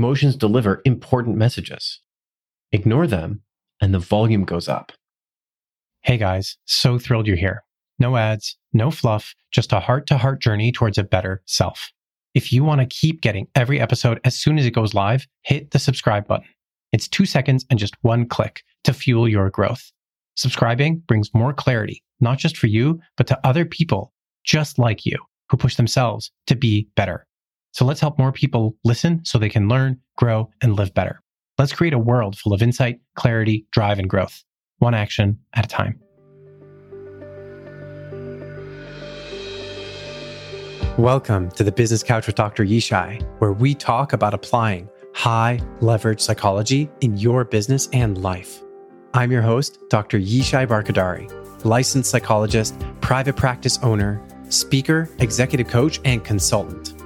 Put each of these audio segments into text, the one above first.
emotions deliver important messages. Ignore them, and the volume goes up. Hey guys, so thrilled you're here. No ads, no fluff, just a heart to heart journey towards a better self. If you want to keep getting every episode as soon as it goes live, hit the subscribe button. It's two seconds and just one click to fuel your growth. Subscribing brings more clarity, not just for you, but to other people just like you who push themselves to be better. So let's help more people listen so they can learn, grow, and live better. Let's create a world full of insight, clarity, drive, and growth, one action at a time. Welcome to the Business Couch with Dr. Yishai, where we talk about applying high leverage psychology in your business and life. I'm your host, Dr. Yishai Barkhordari, licensed psychologist, private practice owner, speaker, executive coach, and consultant.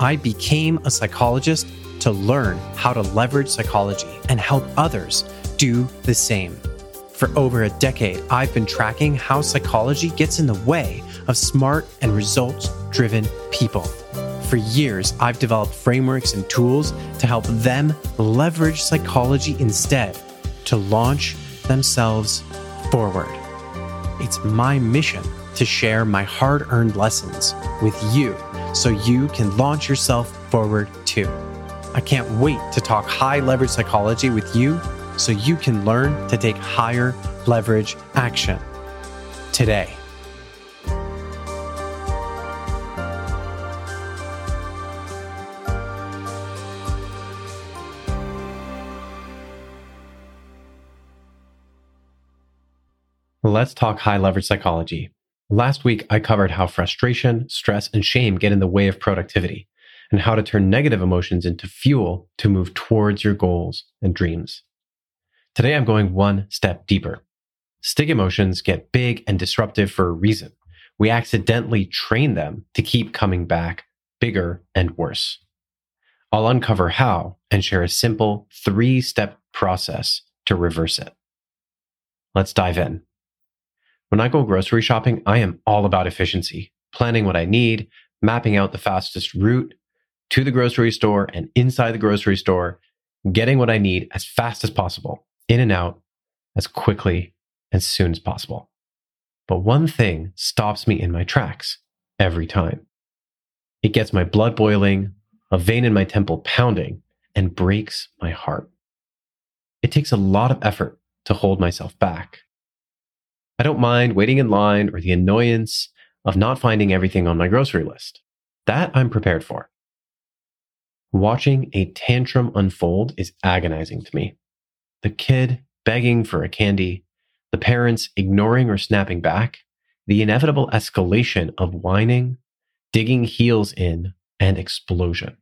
I became a psychologist to learn how to leverage psychology and help others do the same. For over a decade, I've been tracking how psychology gets in the way of smart and results driven people. For years, I've developed frameworks and tools to help them leverage psychology instead to launch themselves forward. It's my mission to share my hard earned lessons with you so you can launch yourself forward too. I can't wait to talk high leverage psychology with you so you can learn to take higher leverage action today. Let's talk high leverage psychology. Last week, I covered how frustration, stress, and shame get in the way of productivity and how to turn negative emotions into fuel to move towards your goals and dreams. Today, I'm going one step deeper. Stig emotions get big and disruptive for a reason. We accidentally train them to keep coming back bigger and worse. I'll uncover how and share a simple three step process to reverse it. Let's dive in. When I go grocery shopping, I am all about efficiency, planning what I need, mapping out the fastest route to the grocery store and inside the grocery store, getting what I need as fast as possible, in and out as quickly as soon as possible. But one thing stops me in my tracks every time. It gets my blood boiling, a vein in my temple pounding, and breaks my heart. It takes a lot of effort to hold myself back. I don't mind waiting in line or the annoyance of not finding everything on my grocery list. That I'm prepared for. Watching a tantrum unfold is agonizing to me. The kid begging for a candy, the parents ignoring or snapping back, the inevitable escalation of whining, digging heels in, and explosion.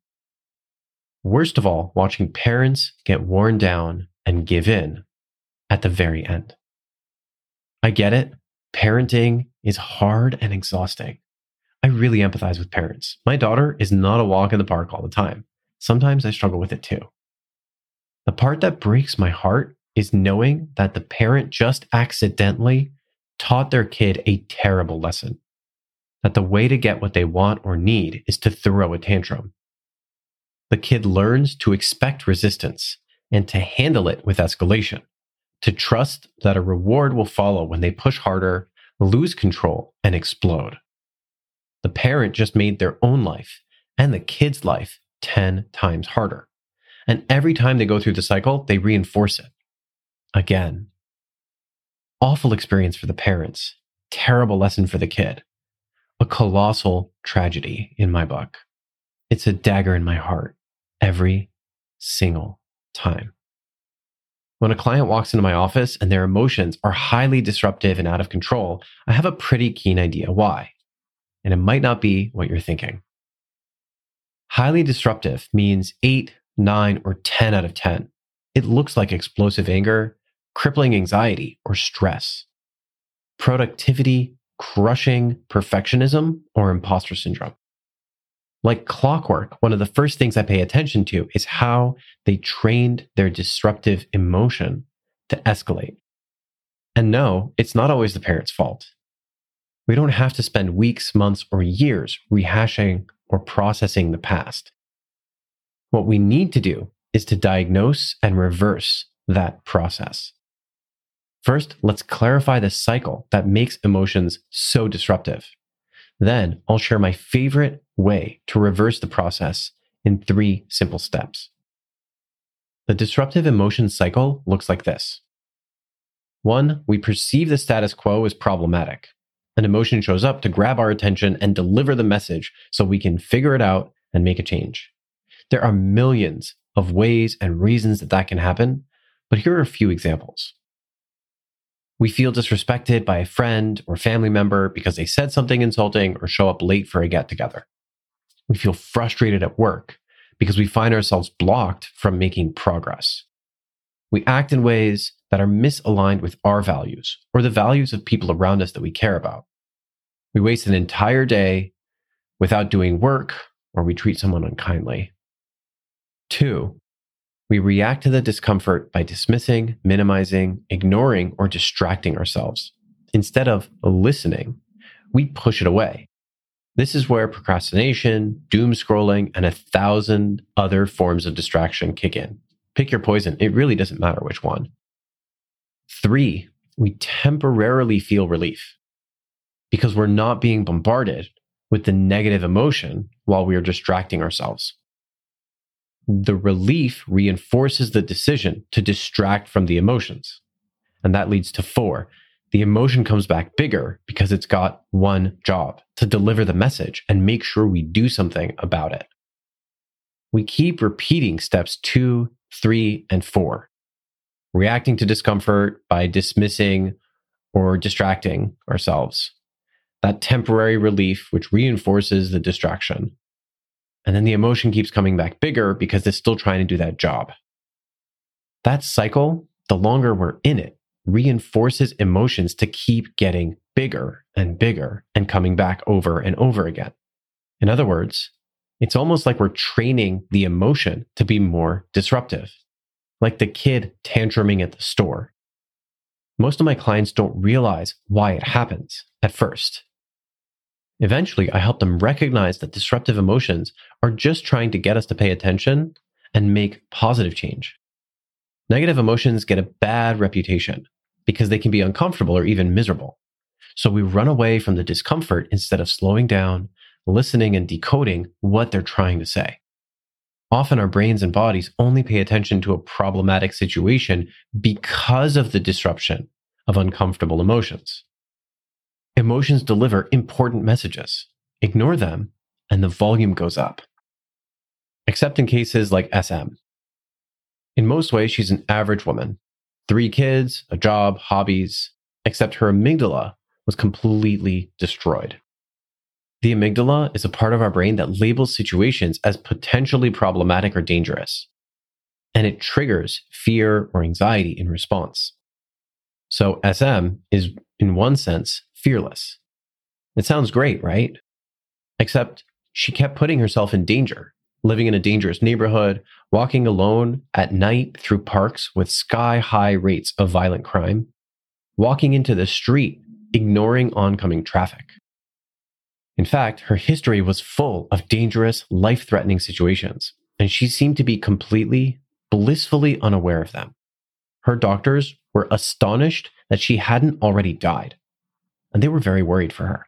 Worst of all, watching parents get worn down and give in at the very end. I get it. Parenting is hard and exhausting. I really empathize with parents. My daughter is not a walk in the park all the time. Sometimes I struggle with it too. The part that breaks my heart is knowing that the parent just accidentally taught their kid a terrible lesson. That the way to get what they want or need is to throw a tantrum. The kid learns to expect resistance and to handle it with escalation to trust that a reward will follow when they push harder, lose control, and explode. The parent just made their own life and the kid's life 10 times harder. And every time they go through the cycle, they reinforce it. Again. Awful experience for the parents. Terrible lesson for the kid. A colossal tragedy in my book. It's a dagger in my heart every single time. When a client walks into my office and their emotions are highly disruptive and out of control, I have a pretty keen idea why. And it might not be what you're thinking. Highly disruptive means 8, 9, or 10 out of 10. It looks like explosive anger, crippling anxiety, or stress. Productivity, crushing perfectionism, or imposter syndrome. Like clockwork, one of the first things I pay attention to is how they trained their disruptive emotion to escalate. And no, it's not always the parent's fault. We don't have to spend weeks, months, or years rehashing or processing the past. What we need to do is to diagnose and reverse that process. First, let's clarify the cycle that makes emotions so disruptive. Then I'll share my favorite way to reverse the process in three simple steps. The disruptive emotion cycle looks like this. One, we perceive the status quo as problematic. An emotion shows up to grab our attention and deliver the message so we can figure it out and make a change. There are millions of ways and reasons that that can happen, but here are a few examples. We feel disrespected by a friend or family member because they said something insulting or show up late for a get together. We feel frustrated at work because we find ourselves blocked from making progress. We act in ways that are misaligned with our values or the values of people around us that we care about. We waste an entire day without doing work or we treat someone unkindly. Two, we react to the discomfort by dismissing, minimizing, ignoring, or distracting ourselves. Instead of listening, we push it away. This is where procrastination, doom scrolling, and a thousand other forms of distraction kick in. Pick your poison. It really doesn't matter which one. Three, we temporarily feel relief because we're not being bombarded with the negative emotion while we are distracting ourselves the relief reinforces the decision to distract from the emotions. And that leads to four. The emotion comes back bigger because it's got one job to deliver the message and make sure we do something about it. We keep repeating steps two, three, and four, reacting to discomfort by dismissing or distracting ourselves. That temporary relief, which reinforces the distraction, and then the emotion keeps coming back bigger because it's still trying to do that job. That cycle, the longer we're in it, reinforces emotions to keep getting bigger and bigger and coming back over and over again. In other words, it's almost like we're training the emotion to be more disruptive, like the kid tantruming at the store. Most of my clients don't realize why it happens at first. Eventually, I help them recognize that disruptive emotions are just trying to get us to pay attention and make positive change. Negative emotions get a bad reputation because they can be uncomfortable or even miserable. So we run away from the discomfort instead of slowing down, listening, and decoding what they're trying to say. Often our brains and bodies only pay attention to a problematic situation because of the disruption of uncomfortable emotions. Emotions deliver important messages. Ignore them, and the volume goes up. Except in cases like SM. In most ways, she's an average woman. Three kids, a job, hobbies, except her amygdala was completely destroyed. The amygdala is a part of our brain that labels situations as potentially problematic or dangerous, and it triggers fear or anxiety in response. So, SM is, in one sense, fearless. It sounds great, right? Except she kept putting herself in danger, living in a dangerous neighborhood, walking alone at night through parks with sky high rates of violent crime, walking into the street, ignoring oncoming traffic. In fact, her history was full of dangerous, life threatening situations, and she seemed to be completely, blissfully unaware of them. Her doctors were astonished that she hadn't already died and they were very worried for her.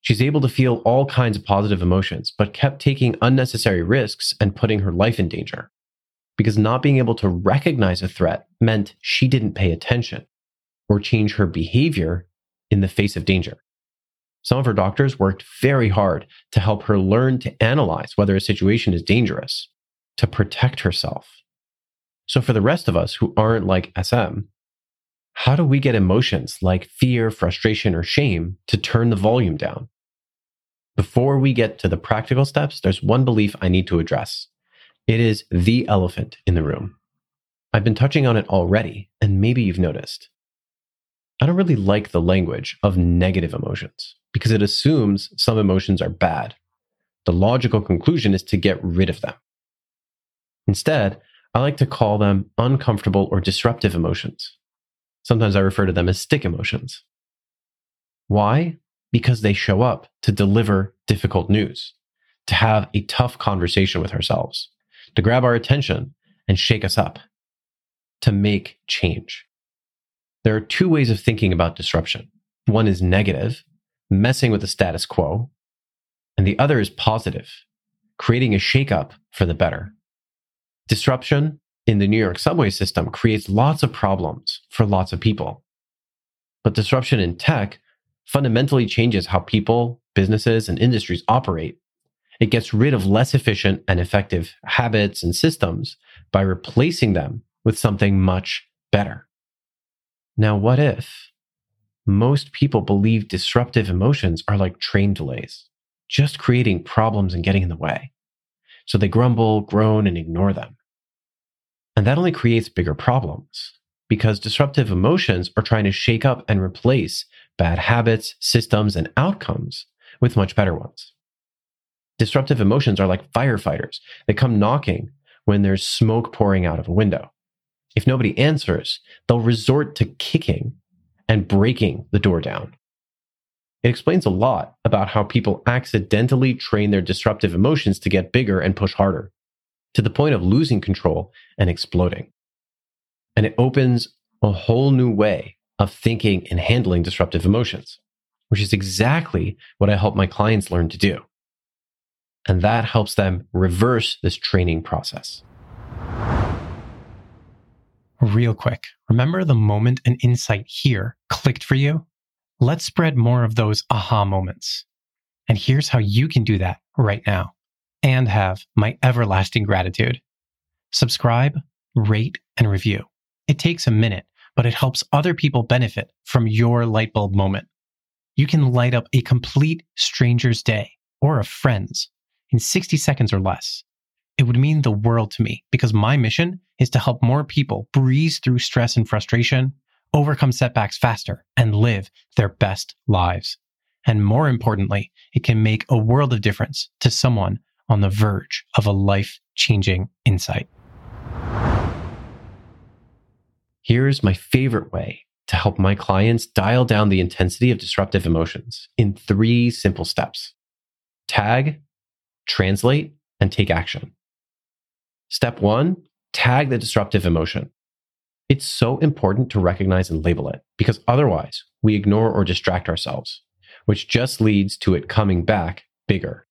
She's able to feel all kinds of positive emotions, but kept taking unnecessary risks and putting her life in danger. Because not being able to recognize a threat meant she didn't pay attention or change her behavior in the face of danger. Some of her doctors worked very hard to help her learn to analyze whether a situation is dangerous, to protect herself. So, for the rest of us who aren't like SM, how do we get emotions like fear, frustration, or shame to turn the volume down? Before we get to the practical steps, there's one belief I need to address. It is the elephant in the room. I've been touching on it already, and maybe you've noticed. I don't really like the language of negative emotions because it assumes some emotions are bad. The logical conclusion is to get rid of them. Instead, I like to call them uncomfortable or disruptive emotions Sometimes I refer to them as stick emotions. Why? Because they show up to deliver difficult news, to have a tough conversation with ourselves, to grab our attention and shake us up, to make change. There are two ways of thinking about disruption. One is negative, messing with the status quo, and the other is positive, creating a shakeup for the better. Disruption in the New York subway system creates lots of problems for lots of people. But disruption in tech fundamentally changes how people, businesses, and industries operate. It gets rid of less efficient and effective habits and systems by replacing them with something much better. Now, what if most people believe disruptive emotions are like train delays, just creating problems and getting in the way? So they grumble, groan, and ignore them. And that only creates bigger problems because disruptive emotions are trying to shake up and replace bad habits, systems, and outcomes with much better ones. Disruptive emotions are like firefighters. They come knocking when there's smoke pouring out of a window. If nobody answers, they'll resort to kicking and breaking the door down. It explains a lot about how people accidentally train their disruptive emotions to get bigger and push harder to the point of losing control and exploding. And it opens a whole new way of thinking and handling disruptive emotions, which is exactly what I help my clients learn to do. And that helps them reverse this training process. Real quick, remember the moment an insight here clicked for you? Let's spread more of those aha moments. And here's how you can do that right now and have my everlasting gratitude. Subscribe, rate, and review. It takes a minute, but it helps other people benefit from your light bulb moment. You can light up a complete stranger's day or a friend's in 60 seconds or less. It would mean the world to me because my mission is to help more people breeze through stress and frustration, overcome setbacks faster, and live their best lives. And more importantly, it can make a world of difference to someone on the verge of a life changing insight. Here's my favorite way to help my clients dial down the intensity of disruptive emotions in three simple steps tag, translate, and take action. Step one tag the disruptive emotion. It's so important to recognize and label it because otherwise we ignore or distract ourselves, which just leads to it coming back bigger.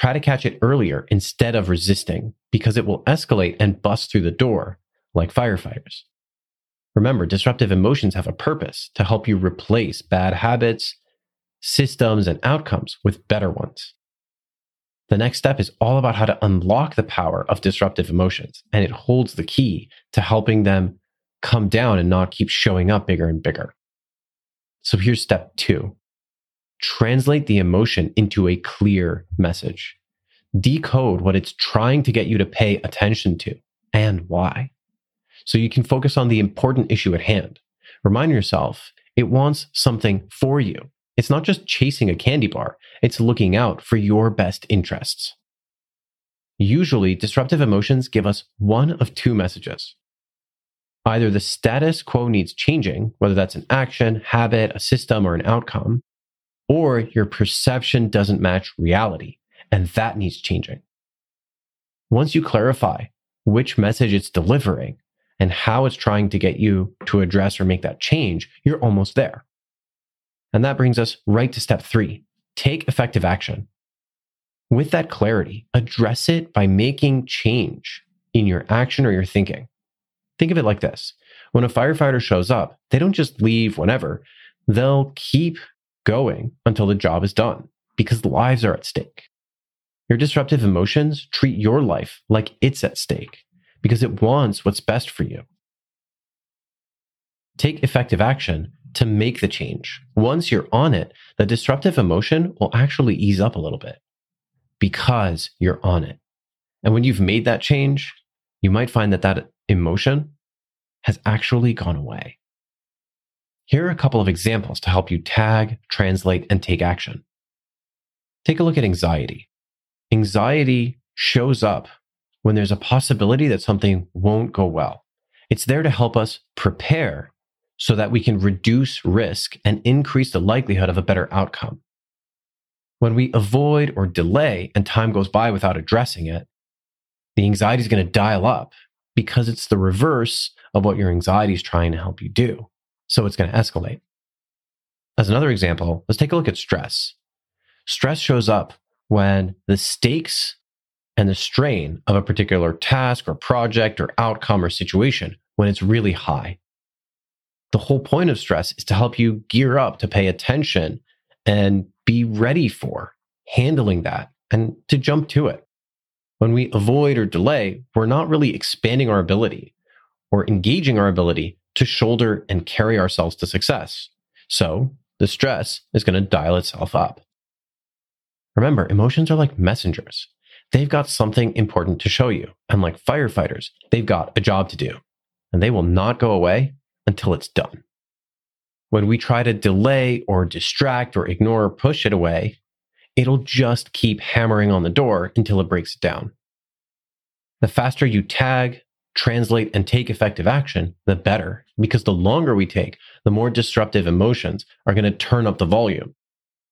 Try to catch it earlier instead of resisting because it will escalate and bust through the door like firefighters. Remember, disruptive emotions have a purpose to help you replace bad habits, systems, and outcomes with better ones. The next step is all about how to unlock the power of disruptive emotions, and it holds the key to helping them come down and not keep showing up bigger and bigger. So here's step two translate the emotion into a clear message. Decode what it's trying to get you to pay attention to and why. So you can focus on the important issue at hand. Remind yourself it wants something for you. It's not just chasing a candy bar, it's looking out for your best interests. Usually, disruptive emotions give us one of two messages. Either the status quo needs changing, whether that's an action, habit, a system, or an outcome, or your perception doesn't match reality, and that needs changing. Once you clarify which message it's delivering and how it's trying to get you to address or make that change, you're almost there. And that brings us right to step three take effective action. With that clarity, address it by making change in your action or your thinking. Think of it like this when a firefighter shows up, they don't just leave whenever, they'll keep going until the job is done because lives are at stake. Your disruptive emotions treat your life like it's at stake because it wants what's best for you. Take effective action to make the change. Once you're on it, the disruptive emotion will actually ease up a little bit because you're on it. And when you've made that change, you might find that that emotion has actually gone away. Here are a couple of examples to help you tag, translate, and take action. Take a look at anxiety. Anxiety shows up when there's a possibility that something won't go well. It's there to help us prepare so that we can reduce risk and increase the likelihood of a better outcome. When we avoid or delay and time goes by without addressing it, the anxiety is going to dial up because it's the reverse of what your anxiety is trying to help you do. So it's going to escalate. As another example, let's take a look at stress. Stress shows up when the stakes and the strain of a particular task or project or outcome or situation when it's really high. The whole point of stress is to help you gear up to pay attention and be ready for handling that and to jump to it. When we avoid or delay, we're not really expanding our ability or engaging our ability to shoulder and carry ourselves to success. So the stress is going to dial itself up. Remember, emotions are like messengers. They've got something important to show you. And like firefighters, they've got a job to do and they will not go away until it's done. When we try to delay or distract or ignore or push it away, it'll just keep hammering on the door until it breaks it down. The faster you tag, translate, and take effective action, the better, because the longer we take, the more disruptive emotions are going to turn up the volume.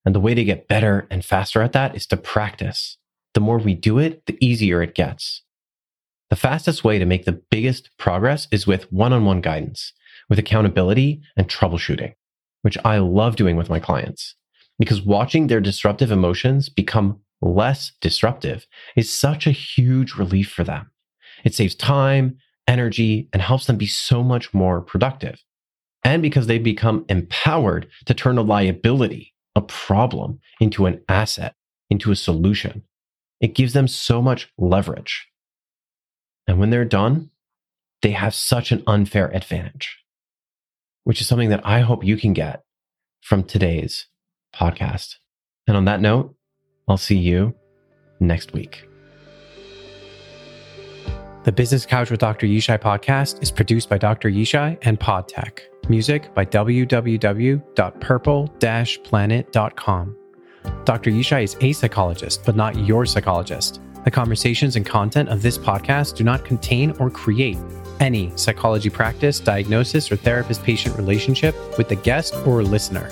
And the way to get better and faster at that is to practice. The more we do it, the easier it gets. The fastest way to make the biggest progress is with one on one guidance, with accountability and troubleshooting, which I love doing with my clients because watching their disruptive emotions become less disruptive is such a huge relief for them. It saves time, energy, and helps them be so much more productive. And because they become empowered to turn a liability, a problem, into an asset, into a solution, it gives them so much leverage. And when they're done, they have such an unfair advantage, which is something that I hope you can get from today's podcast. And on that note, I'll see you next week. The Business Couch with Dr. Yishai podcast is produced by Dr. Yishai and PodTech. Music by www.purple-planet.com. Dr. Yishai is a psychologist, but not your psychologist. The conversations and content of this podcast do not contain or create any psychology practice, diagnosis, or therapist patient relationship with the guest or listener.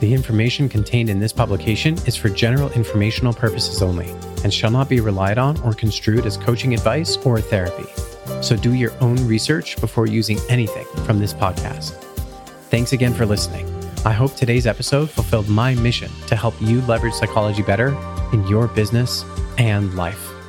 The information contained in this publication is for general informational purposes only and shall not be relied on or construed as coaching advice or therapy. So do your own research before using anything from this podcast. Thanks again for listening. I hope today's episode fulfilled my mission to help you leverage psychology better in your business and life.